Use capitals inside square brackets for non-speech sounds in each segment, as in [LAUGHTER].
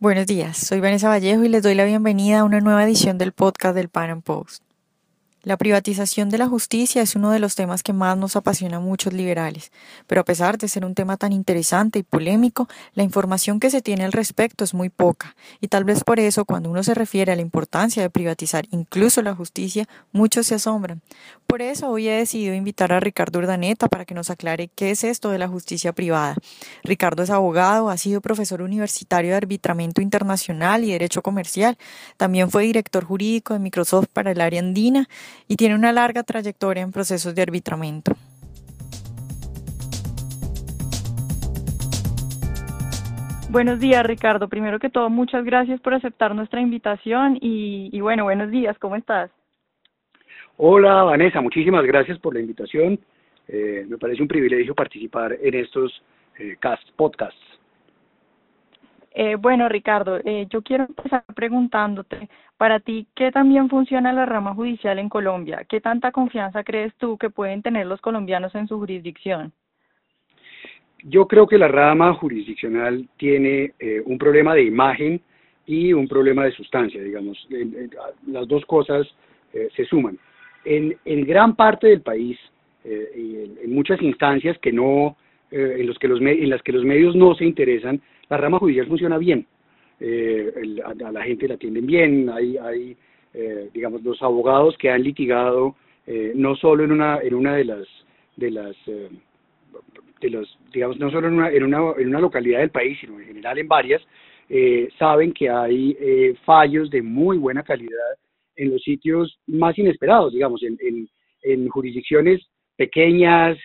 Buenos días, soy Vanessa Vallejo y les doy la bienvenida a una nueva edición del podcast del Pan Am Post. La privatización de la justicia es uno de los temas que más nos apasiona a muchos liberales, pero a pesar de ser un tema tan interesante y polémico, la información que se tiene al respecto es muy poca, y tal vez por eso cuando uno se refiere a la importancia de privatizar incluso la justicia, muchos se asombran. Por eso hoy he decidido invitar a Ricardo Urdaneta para que nos aclare qué es esto de la justicia privada. Ricardo es abogado, ha sido profesor universitario de arbitramiento internacional y derecho comercial, también fue director jurídico de Microsoft para el área andina y tiene una larga trayectoria en procesos de arbitramiento. Buenos días, Ricardo. Primero que todo, muchas gracias por aceptar nuestra invitación y, bueno, buenos días, ¿cómo estás? Hola, Vanessa, muchísimas gracias por la invitación. Eh, me parece un privilegio participar en estos eh, cast, podcasts. Eh, bueno, Ricardo, eh, yo quiero empezar preguntándote, para ti, ¿qué también funciona la rama judicial en Colombia? ¿Qué tanta confianza crees tú que pueden tener los colombianos en su jurisdicción? Yo creo que la rama jurisdiccional tiene eh, un problema de imagen y un problema de sustancia, digamos. las dos cosas se suman. En, en, gran parte del país, en, muchas instancias que no, en, los que los, en las que los medios no se interesan, la rama judicial funciona bien, eh, a, la gente la atienden bien, hay, hay eh, digamos, los abogados que han litigado eh, no solo en una, en una de las, de las, eh, de los, digamos, no solo en una, en una, en una localidad del país, sino en general en varias, eh, saben que hay eh, fallos de muy buena calidad en los sitios más inesperados, digamos, en, en, en jurisdicciones pequeñas,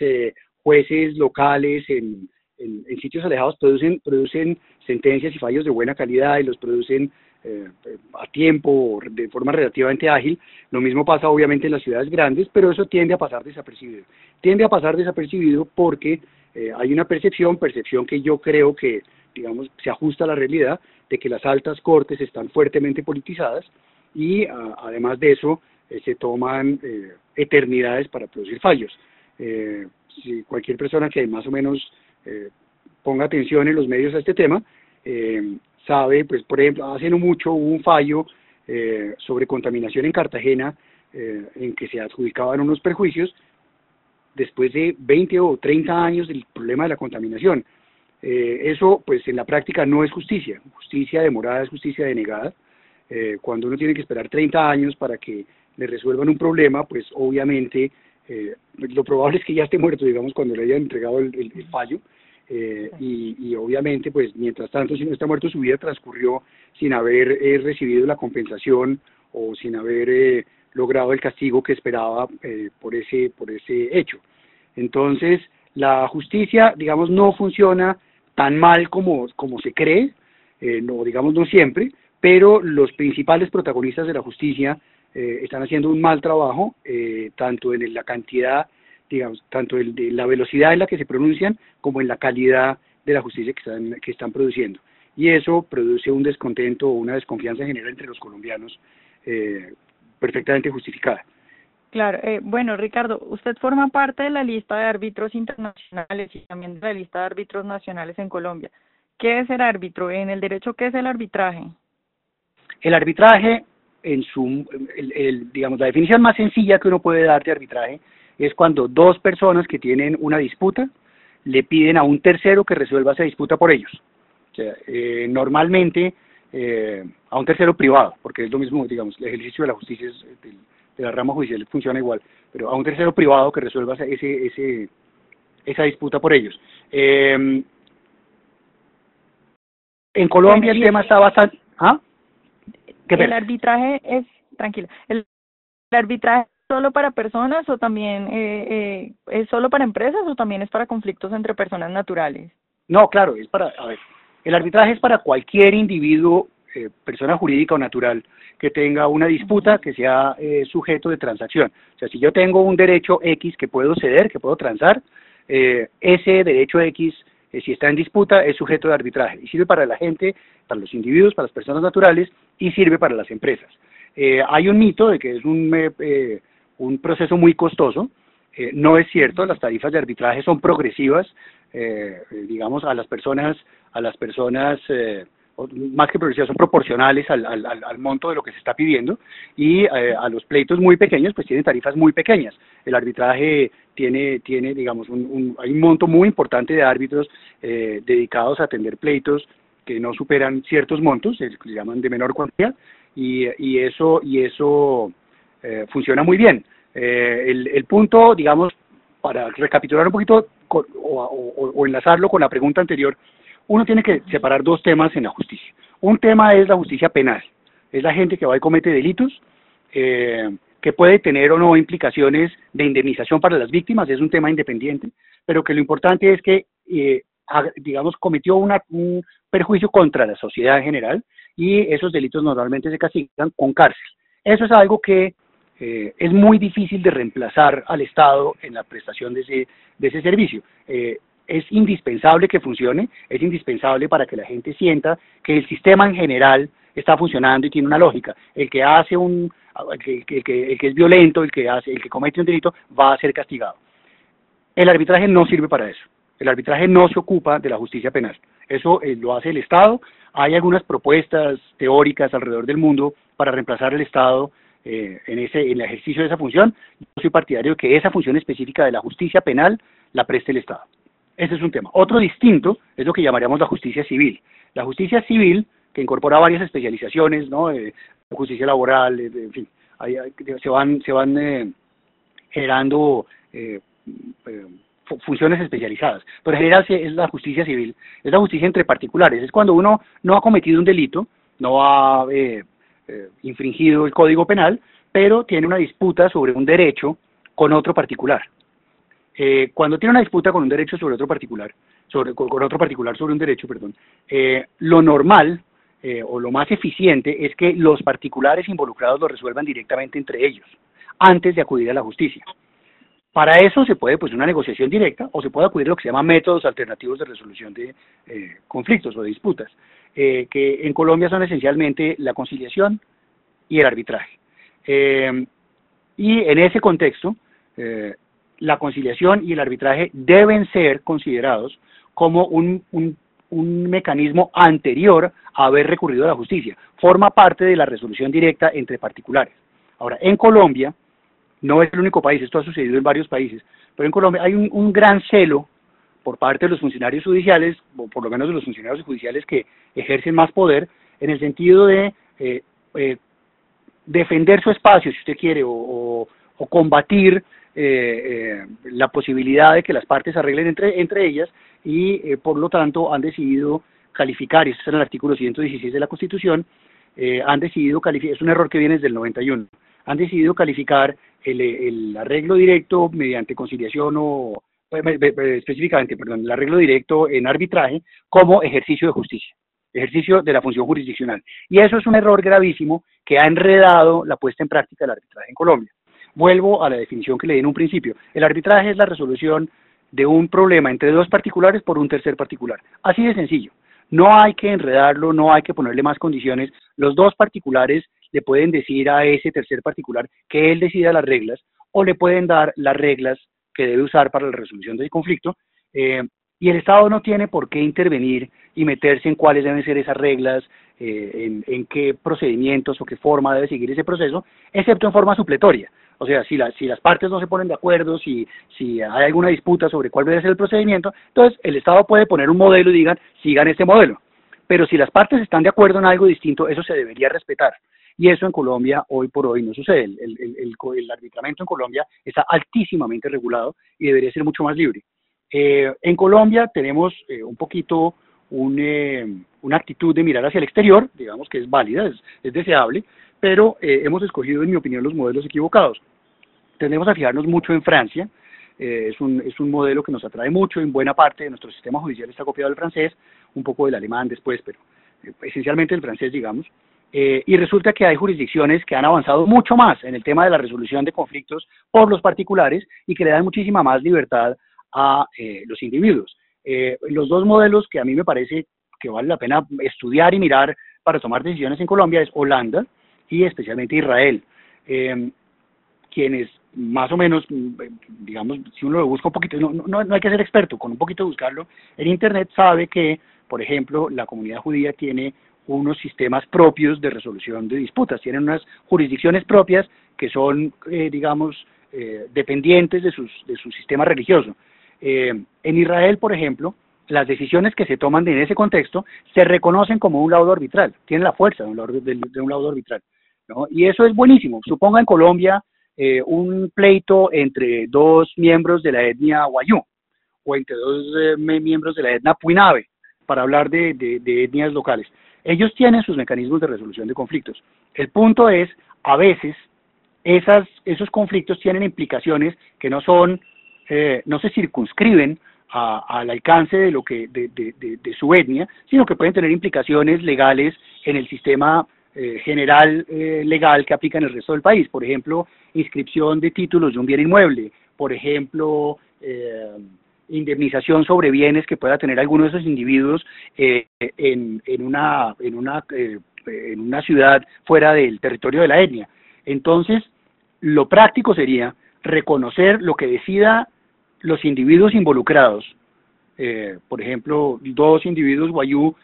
jueces locales, en, en, sitios alejados producen, producen sentencias y fallos de buena calidad y los producen eh, a tiempo, de forma relativamente ágil. Lo mismo pasa obviamente en las ciudades grandes, pero eso tiende a pasar desapercibido. Tiende a pasar desapercibido porque eh, hay una percepción, percepción que yo creo que, digamos, se ajusta a la realidad, de que las altas cortes están fuertemente politizadas y además de eso eh, se toman eternidades para producir fallos. si cualquier persona que más o menos eh, ponga atención en los medios a este tema, eh, sabe, pues por ejemplo, hace no mucho hubo un fallo eh, sobre contaminación en Cartagena en que se adjudicaban unos perjuicios después de 20 o 30 años del problema de la contaminación. eso, pues en la práctica no es justicia. Justicia demorada es justicia denegada. cuando uno tiene que esperar 30 años para que le resuelvan un problema, pues obviamente eh, lo probable es que ya esté muerto, digamos, cuando le hayan entregado el, fallo. Eh, y, y, obviamente, pues mientras tanto, si no está muerto, su vida transcurrió sin haber eh, recibido la compensación o sin haber eh, logrado el castigo que esperaba eh, por, ese, por ese hecho. Entonces, la justicia, digamos, no funciona tan mal como, como se cree, eh, no, digamos, no siempre, pero los principales protagonistas de la justicia eh, están haciendo un mal trabajo, eh, tanto en la cantidad, digamos, tanto en la velocidad en la que se pronuncian como en la calidad de la justicia que están, que están produciendo. Y eso produce un descontento o una desconfianza general entre los colombianos eh, perfectamente justificada. Claro, eh, bueno, Ricardo, usted forma parte de la lista de árbitros internacionales y también de la lista de árbitros nacionales en Colombia. ¿Qué es el árbitro? En el derecho, ¿qué es el arbitraje? El arbitraje en su, el, digamos, la definición más sencilla que uno puede dar de arbitraje es cuando dos personas que tienen una disputa le piden a un tercero que resuelva esa disputa por ellos. O sea, eh, normalmente eh, a un tercero privado, porque es lo mismo, digamos, el ejercicio de la justicia es, de, de, la rama judicial funciona igual, pero a un tercero privado que resuelva ese, ese, esa disputa por ellos. Eh, en Colombia el tema está bastante... ¿ah? el arbitraje es, tranquilo, el, arbitraje solo para personas o también eh, eh, es solo para empresas o también es para conflictos entre personas naturales? No, claro, es para, a ver, el arbitraje es para cualquier individuo, eh, persona jurídica o natural, que tenga una disputa que sea eh, sujeto de transacción. O sea, si yo tengo un derecho X que puedo ceder, que puedo transar, eh, ese derecho X si está en disputa, es sujeto de arbitraje y sirve para la gente, para los individuos, para las personas naturales y sirve para las empresas. Eh, hay un mito de que es un, eh, un proceso muy costoso. Eh, no es cierto, las tarifas de arbitraje son progresivas, eh, digamos, a las personas, a las personas más que progresivas, son proporcionales al, al, al, monto de lo que se está pidiendo y eh, a los pleitos muy pequeños pues tienen tarifas muy pequeñas. El arbitraje tiene, tiene digamos, un, hay un monto muy importante de árbitros eh, dedicados a atender pleitos que no superan ciertos montos, se llaman de menor cuantía, y, y eso, y eso eh, funciona muy bien. el, el punto, digamos, para recapitular un poquito o enlazarlo con la pregunta anterior, uno tiene que separar dos temas en la justicia. Un tema es la justicia penal, es la gente que va y comete delitos, eh, que puede tener o no implicaciones de indemnización para las víctimas, es un tema independiente, pero que lo importante es que, eh, digamos, cometió una, un perjuicio contra la sociedad en general y esos delitos normalmente se castigan con cárcel. Eso es algo que eh, es muy difícil de reemplazar al Estado en la prestación de ese, de ese servicio. Eh, es indispensable que funcione, es indispensable para que la gente sienta que el sistema en general está funcionando y tiene una lógica. El que hace un, el que, el que, es violento, el que hace, el que comete un delito, va a ser castigado. El arbitraje no sirve para eso. El arbitraje no se ocupa de la justicia penal. Eso eh, lo hace el Estado. Hay algunas propuestas teóricas alrededor del mundo para reemplazar el Estado eh, en, ese, en el ejercicio de esa función. Yo soy partidario de que esa función específica de la justicia penal la preste el Estado. Ese es un tema. Otro distinto es lo que llamaríamos la justicia civil. La justicia civil, que incorpora varias especializaciones, ¿no? Eh, justicia laboral, eh, en fin, se van, se van eh, generando eh, eh funciones especializadas. Pero en general es la justicia civil, es la justicia entre particulares. Es cuando uno no ha cometido un delito, no ha infringido el código penal, pero tiene una disputa sobre un derecho con otro particular. Eh, cuando tiene una disputa con un derecho sobre otro particular, sobre, con, otro particular sobre un derecho, perdón, eh, lo normal eh, o lo más eficiente es que los particulares involucrados lo resuelvan directamente entre ellos, antes de acudir a la justicia. Para eso se puede pues una negociación directa o se puede acudir a lo que se llama métodos alternativos de resolución de eh, conflictos o de disputas, eh, que en Colombia son esencialmente la conciliación y el arbitraje. Eh, y en ese contexto, la conciliación y el arbitraje deben ser considerados como un, un, mecanismo anterior a haber recurrido a la justicia. Forma parte de la resolución directa entre particulares. Ahora, en Colombia, no es el único país, esto ha sucedido en varios países, pero en Colombia hay un, gran celo por parte de los funcionarios judiciales, o por lo menos de los funcionarios judiciales que ejercen más poder, en el sentido de eh, eh, defender su espacio, si usted quiere, o, combatir eh, eh, la posibilidad de que las partes arreglen entre, entre ellas y eh, por lo tanto han decidido calificar, y esto está en el artículo 116 de la Constitución, han decidido calificar, es un error que viene desde el 91, han decidido calificar el, arreglo directo mediante conciliación o específicamente, perdón, el arreglo directo en arbitraje como ejercicio de justicia, ejercicio de la función jurisdiccional. Y eso es un error gravísimo que ha enredado la puesta en práctica del arbitraje en Colombia. Vuelvo a la definición que le di en un principio. El arbitraje es la resolución de un problema entre dos particulares por un tercer particular. Así de sencillo. No hay que enredarlo, no hay que ponerle más condiciones. Los dos particulares le pueden decir a ese tercer particular que él decida las reglas o le pueden dar las reglas que debe usar para la resolución del conflicto. Eh, y el Estado no tiene por qué intervenir y meterse en cuáles deben ser esas reglas, eh, en, en qué procedimientos o qué forma debe seguir ese proceso, excepto en forma supletoria. O sea, si, la, si las partes no se ponen de acuerdo, si, si hay alguna disputa sobre cuál debe ser el procedimiento, entonces el Estado puede poner un modelo y digan, sigan este modelo. Pero si las partes están de acuerdo en algo distinto, eso se debería respetar. Y eso en Colombia hoy por hoy no sucede. El, arbitramiento en Colombia está altísimamente regulado y debería ser mucho más libre. Eh, en Colombia tenemos eh, un poquito un, eh, una actitud de mirar hacia el exterior, digamos que es válida, es, es deseable, pero eh, hemos escogido, en mi opinión, los modelos equivocados. Tendemos a fijarnos mucho en Francia, eh, es, un, es un modelo que nos atrae mucho, en buena parte de nuestro sistema judicial está copiado del francés, un poco del alemán después, pero eh, esencialmente el francés, digamos. Eh, y resulta que hay jurisdicciones que han avanzado mucho más en el tema de la resolución de conflictos por los particulares y que le dan muchísima más libertad a eh, los individuos. Eh, los dos modelos que a mí me parece que vale la pena estudiar y mirar para tomar decisiones en Colombia es Holanda, y especialmente Israel, eh, quienes más o menos, digamos, si uno lo busca un poquito, no, no, no hay que ser experto, con un poquito de buscarlo en Internet sabe que, por ejemplo, la comunidad judía tiene unos sistemas propios de resolución de disputas, tienen unas jurisdicciones propias que son, eh, digamos, eh, dependientes de, sus, de su sistema religioso. Eh, en Israel, por ejemplo, las decisiones que se toman en ese contexto se reconocen como un laudo arbitral, tienen la fuerza de un laudo, de, un laudo arbitral. Y eso es buenísimo. Suponga en Colombia un pleito entre dos miembros de la etnia Wayú o entre dos miembros de la etnia Puinabe, para hablar de, de etnias locales. Ellos tienen sus mecanismos de resolución de conflictos. El punto es, a veces, esas, esos conflictos tienen implicaciones que no son, eh, no se circunscriben al alcance de lo que de, de, su etnia, sino que pueden tener implicaciones legales en el sistema eh, general eh, legal que aplica en el resto del país. Por ejemplo, inscripción de títulos de un bien inmueble, por ejemplo, indemnización sobre bienes que pueda tener alguno de esos individuos en, en, una, en, una, en una ciudad fuera del territorio de la etnia. Entonces, lo práctico sería reconocer lo que decida los individuos involucrados. Eh, por ejemplo, dos individuos guayú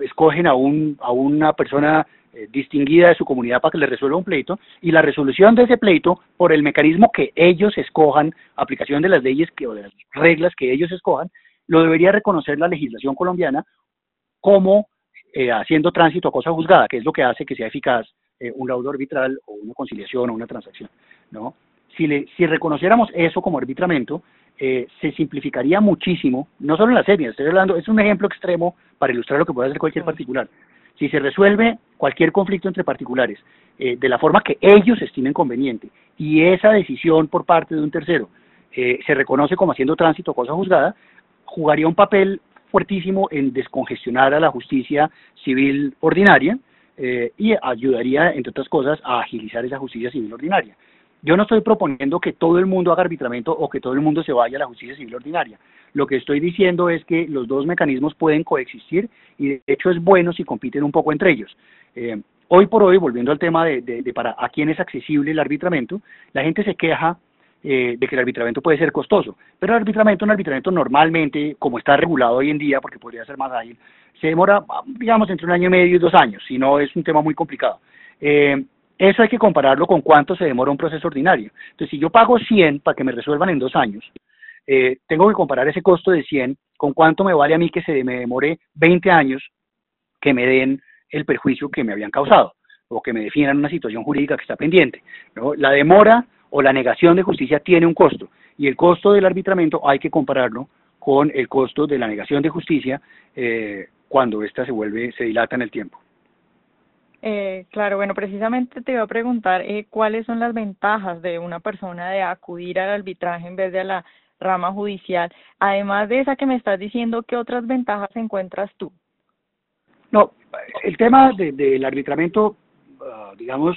escogen a, un, a una persona eh, distinguida de su comunidad para que le resuelva un pleito y la resolución de ese pleito por el mecanismo que ellos escojan, aplicación de las leyes que, o de las reglas que ellos escojan, lo debería reconocer la legislación colombiana como eh, haciendo tránsito a cosa juzgada, que es lo que hace que sea eficaz eh, un laudo arbitral o una conciliación o una transacción, ¿no? Si, le, si reconociéramos eso como arbitramiento, eh, se simplificaría muchísimo, no solo en la serie, estoy hablando, es un ejemplo extremo para ilustrar lo que puede hacer cualquier particular. Si se resuelve cualquier conflicto entre particulares eh, de la forma que ellos estimen conveniente y esa decisión por parte de un tercero se reconoce como haciendo tránsito cosa juzgada, jugaría un papel fuertísimo en descongestionar a la justicia civil ordinaria eh, y ayudaría, entre otras cosas, a agilizar esa justicia civil ordinaria. Yo no estoy proponiendo que todo el mundo haga arbitramiento o que todo el mundo se vaya a la justicia civil ordinaria. Lo que estoy diciendo es que los dos mecanismos pueden coexistir y de hecho es bueno si compiten un poco entre ellos. Eh, hoy por hoy, volviendo al tema de, de, para a quién es accesible el arbitramiento, la gente se queja eh, de que el arbitramiento puede ser costoso. Pero el arbitramiento, un arbitramiento normalmente, como está regulado hoy en día, porque podría ser más ágil, se demora, digamos, entre un año y medio y dos años, si no es un tema muy complicado. Eh, eso hay que compararlo con cuánto se demora un proceso ordinario. Entonces, si yo pago 100 para que me resuelvan en dos años, eh, tengo que comparar ese costo de 100 con cuánto me vale a mí que se me demore 20 años que me den el perjuicio que me habían causado o que me definan una situación jurídica que está pendiente. ¿no? La demora o la negación de justicia tiene un costo y el costo del arbitramiento hay que compararlo con el costo de la negación de justicia eh, cuando ésta se vuelve, se dilata en el tiempo. Eh, claro, bueno, precisamente te iba a preguntar eh, cuáles son las ventajas de una persona de acudir al arbitraje en vez de a la rama judicial. Además de esa que me estás diciendo, ¿qué otras ventajas encuentras tú? No, el tema del arbitramiento, ah, digamos,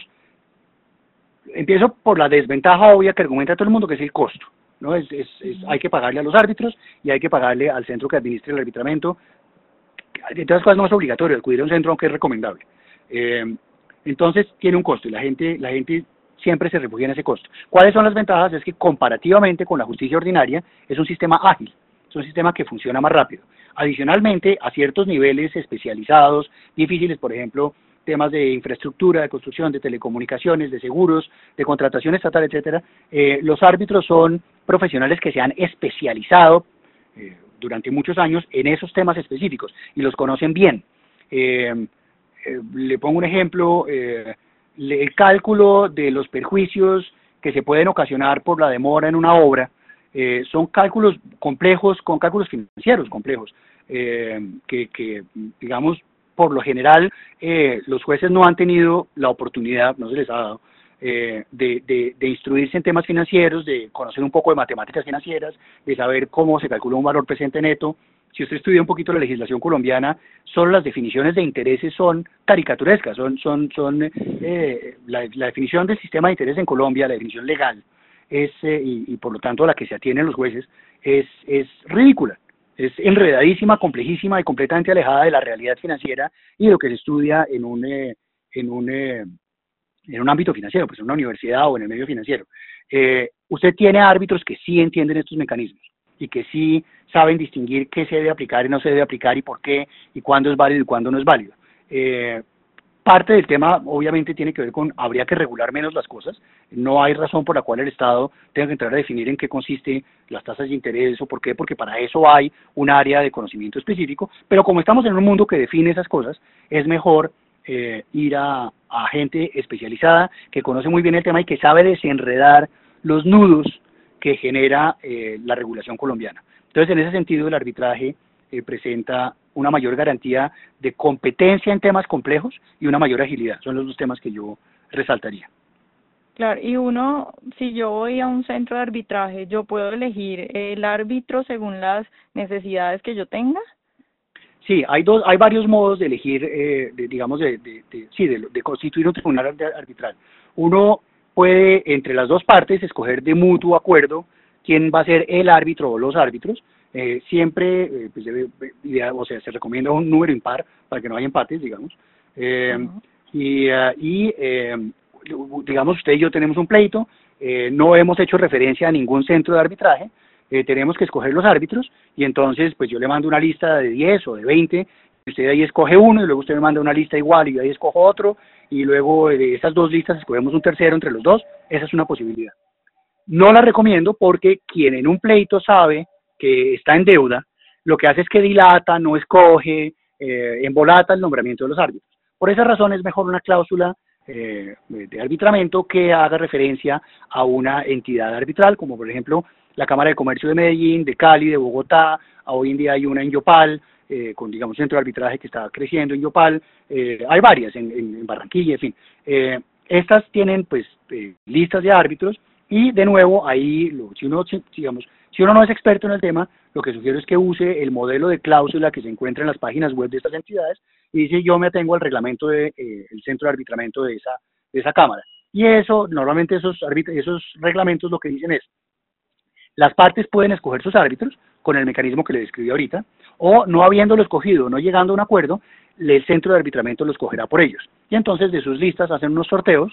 empiezo por la desventaja obvia que argumenta todo el mundo, que es el costo. ¿no? Es, es, hay que pagarle a los árbitros y hay que pagarle al centro que administre el arbitramiento. De todas cosas no es obligatorio, acudir a un centro aunque es recomendable. Eh, entonces tiene un costo y la gente, la gente siempre se refugia en ese costo. ¿Cuáles son las ventajas? Es que comparativamente con la justicia ordinaria es un sistema ágil, es un sistema que funciona más rápido. Adicionalmente, a ciertos niveles especializados, difíciles, por ejemplo, temas de infraestructura, de construcción, de telecomunicaciones, de seguros, de contratación estatal, etcétera, eh, los árbitros son profesionales que se han especializado eh, durante muchos años en esos temas específicos y los conocen bien. Eh, le pongo un ejemplo, el cálculo de los perjuicios que se pueden ocasionar por la demora en una obra son cálculos complejos, con cálculos financieros complejos, que, que, digamos, por lo general eh, los jueces no han tenido la oportunidad, no se les ha dado, eh, de, de, instruirse en temas financieros, de conocer un poco de matemáticas financieras, de saber cómo se calcula un valor presente neto. Si usted estudia un poquito la legislación colombiana, solo las definiciones de intereses son caricaturescas, son, son, son eh, la, la, definición del sistema de interés en Colombia, la definición legal, es, y, y por lo tanto a la que se atienen los jueces, es, es ridícula es enredadísima, complejísima y completamente alejada de la realidad financiera y de lo que se estudia en un, eh, en un, eh, en un ámbito financiero, pues en una universidad o en el medio financiero. Eh, usted tiene árbitros que sí entienden estos mecanismos. Y que sí saben distinguir qué se debe aplicar y no se debe aplicar y por qué y cuándo es válido y cuándo no es válido. Eh, parte del tema obviamente tiene que ver con habría que regular menos las cosas. No hay razón por la cual el Estado tenga que entrar a definir en qué consiste las tasas de interés o por qué, porque para eso hay un área de conocimiento específico. Pero como estamos en un mundo que define esas cosas, es mejor eh, ir a, gente especializada que conoce muy bien el tema y que sabe desenredar los nudos que genera eh, la regulación colombiana. Entonces, en ese sentido, el arbitraje eh, presenta una mayor garantía de competencia en temas complejos y una mayor agilidad. Son los dos temas que yo resaltaría. Claro, y uno, si yo voy a un centro de arbitraje, ¿yo puedo elegir el árbitro según las necesidades que yo tenga? Sí, hay dos, hay varios modos de elegir, eh, digamos, de, de, sí, de, constituir un tribunal arbitral. Uno puede, entre las dos partes, escoger de mutuo acuerdo quién va a ser el árbitro o los árbitros. Eh, siempre, eh, pues debe, o sea, se recomienda un número impar para que no haya empates, digamos. Eh, y, y digamos, usted y yo tenemos un pleito, no hemos hecho referencia a ningún centro de arbitraje, tenemos que escoger los árbitros y entonces pues yo le mando una lista de 10 o de 20 usted ahí escoge uno y luego usted me manda una lista igual y yo ahí escojo otro y luego de esas dos listas escogemos un tercero entre los dos, esa es una posibilidad. No la recomiendo porque quien en un pleito sabe que está en deuda, lo que hace es que dilata, no escoge, eh, embolata el nombramiento de los árbitros. Por esa razón es mejor una cláusula eh, de arbitramiento que haga referencia a una entidad arbitral, como por ejemplo la Cámara de Comercio de Medellín, de Cali, de Bogotá, hoy en día hay una en Yopal, eh, con digamos centro de arbitraje que está creciendo en Yopal, eh, hay varias en, Barranquilla, en fin. Eh, estas tienen pues listas de árbitros y de nuevo ahí, lo, si uno digamos, si uno no es experto en el tema, lo que sugiero es que use el modelo de cláusula que se encuentra en las páginas web de estas entidades y dice yo me atengo al reglamento del de, el centro de arbitramiento de esa, de esa cámara. Y eso, normalmente esos, esos reglamentos lo que dicen es, las partes pueden escoger sus árbitros con el mecanismo que le describí ahorita, o no habiéndolo escogido, no llegando a un acuerdo, el centro de arbitramiento lo escogerá por ellos. Y entonces de sus listas hacen unos sorteos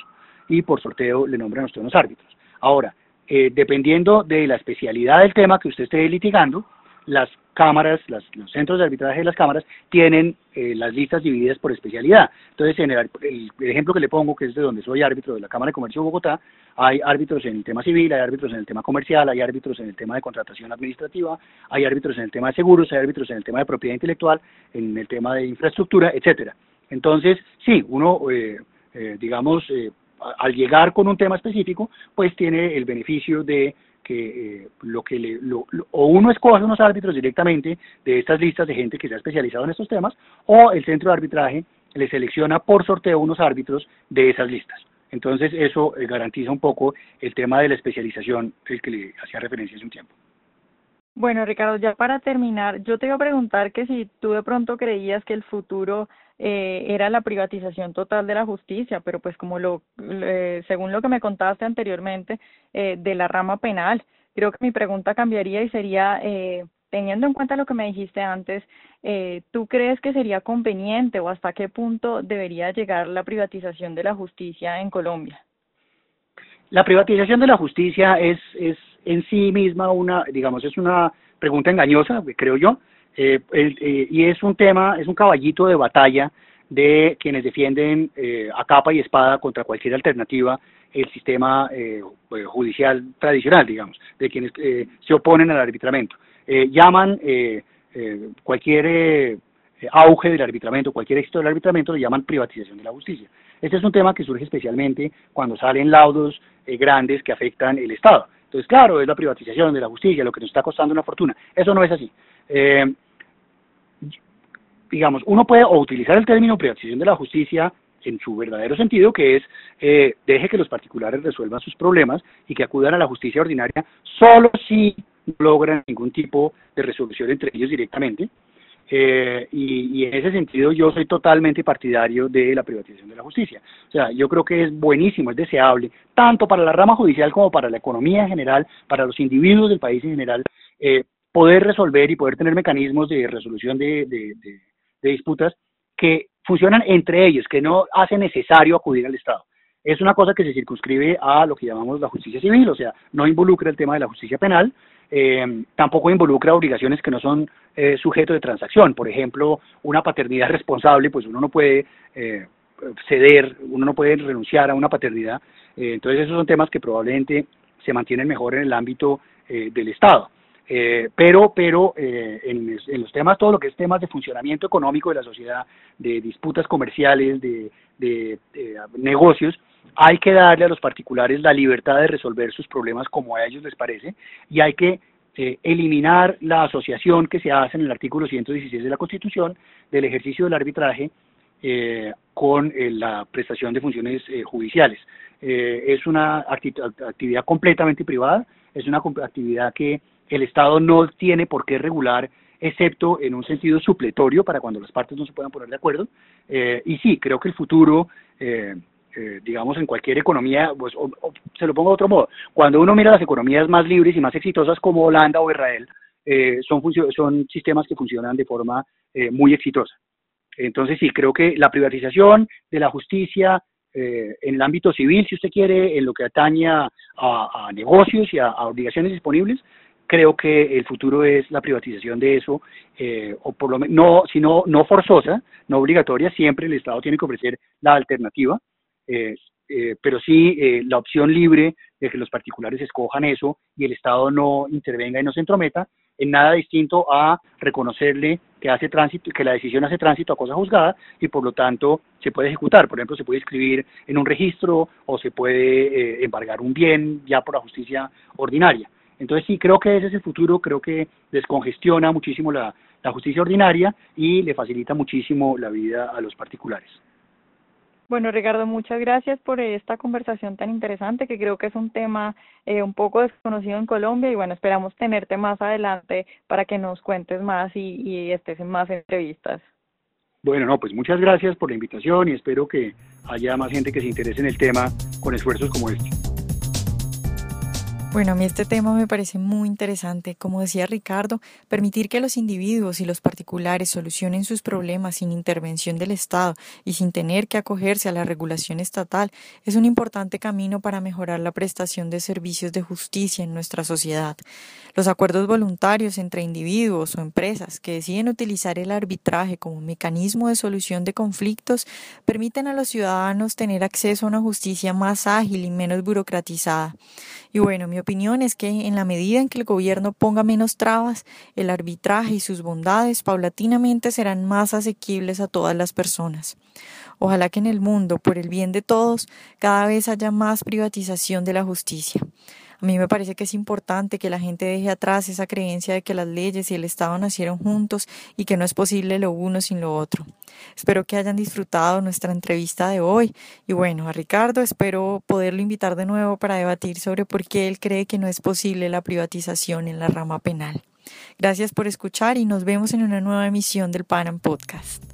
y por sorteo le nombran a usted unos árbitros. Ahora, eh, dependiendo de la especialidad del tema que usted esté litigando, las cámaras, los centros de arbitraje de las cámaras tienen eh, las listas divididas por especialidad. Entonces, en el, ejemplo que le pongo, que es de donde soy árbitro de la Cámara de Comercio de Bogotá, hay árbitros en el tema civil, hay árbitros en el tema comercial, hay árbitros en el tema de contratación administrativa, hay árbitros en el tema de seguros, hay árbitros en el tema de propiedad intelectual, en el tema de infraestructura, etcétera. Entonces, sí, uno, eh, eh, digamos, al llegar con un tema específico, pues tiene el beneficio de que eh, lo que le, o uno escoge unos árbitros directamente de estas listas de gente que se ha especializado en estos temas, o el centro de arbitraje le selecciona por sorteo unos árbitros de esas listas. Entonces eso eh, garantiza un poco el tema de la especialización del que le hacía referencia hace un tiempo. Bueno, Ricardo, ya para terminar, yo te iba a preguntar que si tú de pronto creías que el futuro eh, era la privatización total de la justicia, pero pues como lo, eh, según lo que me contaste anteriormente, eh, de la rama penal, creo que mi pregunta cambiaría y sería, eh, teniendo en cuenta lo que me dijiste antes, eh, ¿tú crees que sería conveniente o hasta qué punto debería llegar la privatización de la justicia en Colombia? La privatización de la justicia es, es en sí misma una, digamos, es una pregunta engañosa, creo yo, eh, eh, y es un tema, es un caballito de batalla de quienes defienden eh, a capa y espada contra cualquier alternativa el sistema eh, pues, judicial tradicional, digamos, de quienes eh, se oponen al arbitramiento. Eh, llaman eh, eh, cualquier eh, auge del arbitramiento, cualquier éxito del arbitramiento, lo llaman privatización de la justicia. Este es un tema que surge especialmente cuando salen laudos eh, grandes que afectan el Estado. Entonces, claro, es la privatización de la justicia lo que nos está costando una fortuna. Eso no es así. Eh, digamos, uno puede o utilizar el término privatización de la justicia en su verdadero sentido, que es eh, deje que los particulares resuelvan sus problemas y que acudan a la justicia ordinaria solo si no logran ningún tipo de resolución entre ellos directamente. Eh, y, y, en ese sentido yo soy totalmente partidario de la privatización de la justicia. O sea, yo creo que es buenísimo, es deseable, tanto para la rama judicial como para la economía en general, para los individuos del país en general, eh, poder resolver y poder tener mecanismos de resolución de, de, de, de disputas que funcionan entre ellos, que no hace necesario acudir al Estado. Es una cosa que se circunscribe a lo que llamamos la justicia civil, o sea, no involucra el tema de la justicia penal, eh, tampoco involucra obligaciones que no son eh, sujeto de transacción. Por ejemplo, una paternidad [LAUGHS] responsable, pues uno no puede eh, ceder, uno no puede renunciar a una paternidad. Eh, entonces esos son temas que probablemente se mantienen mejor en el ámbito del Estado. pero pero en, los temas, todo lo que es temas de funcionamiento económico de la sociedad, de disputas comerciales, de, de negocios, hay que darle a los particulares la libertad de resolver sus problemas como a ellos les parece y hay que eh, eliminar la asociación que se hace en el artículo 116 de la Constitución del ejercicio del arbitraje eh, con eh, la prestación de funciones judiciales. es una actividad completamente privada, es una actividad que el Estado no tiene por qué regular excepto en un sentido supletorio para cuando las partes no se puedan poner de acuerdo. y sí, creo que el futuro eh, digamos, en cualquier economía, pues, se lo pongo de otro modo, cuando uno mira las economías más libres y más exitosas como Holanda o Israel, eh, son, son sistemas que funcionan de forma eh, muy exitosa. Entonces, sí, creo que la privatización de la justicia en el ámbito civil, si usted quiere, en lo que atañe a, negocios y a, obligaciones disponibles, creo que el futuro es la privatización de eso, o por lo menos, no, sino no forzosa, no obligatoria, siempre el Estado tiene que ofrecer la alternativa, eh, eh, pero sí eh, la opción libre de que los particulares escojan eso y el Estado no intervenga y no se entrometa en nada distinto a reconocerle que hace tránsito que la decisión hace tránsito a cosa juzgada y por lo tanto se puede ejecutar. Por ejemplo, se puede escribir en un registro o se puede embargar un bien ya por la justicia ordinaria. Entonces sí, creo que ese es el futuro, creo que descongestiona muchísimo la justicia ordinaria y le facilita muchísimo la vida a los particulares. Bueno, Ricardo, muchas gracias por esta conversación tan interesante que creo que es un tema eh, un poco desconocido en Colombia y bueno, esperamos tenerte más adelante para que nos cuentes más y, y estés en más entrevistas. Bueno, no, pues muchas gracias por la invitación y espero que haya más gente que se interese en el tema con esfuerzos como este. Bueno, a mí este tema me parece muy interesante. Como decía Ricardo, permitir que los individuos y los particulares solucionen sus problemas sin intervención del Estado y sin tener que acogerse a la regulación estatal es un importante camino para mejorar la prestación de servicios de justicia en nuestra sociedad. Los acuerdos voluntarios entre individuos o empresas que deciden utilizar el arbitraje como mecanismo de solución de conflictos permiten a los ciudadanos tener acceso a una justicia más ágil y menos burocratizada. Y bueno, mi opinión es que en la medida en que el gobierno ponga menos trabas, el arbitraje y sus bondades paulatinamente serán más asequibles a todas las personas. Ojalá que en el mundo, por el bien de todos, cada vez haya más privatización de la justicia. A mí me parece que es importante que la gente deje atrás esa creencia de que las leyes y el Estado nacieron juntos y que no es posible lo uno sin lo otro. Espero que hayan disfrutado nuestra entrevista de hoy y bueno, a Ricardo espero poderlo invitar de nuevo para debatir sobre por qué él cree que no es posible la privatización en la rama penal. Gracias por escuchar y nos vemos en una nueva emisión del Panam Podcast.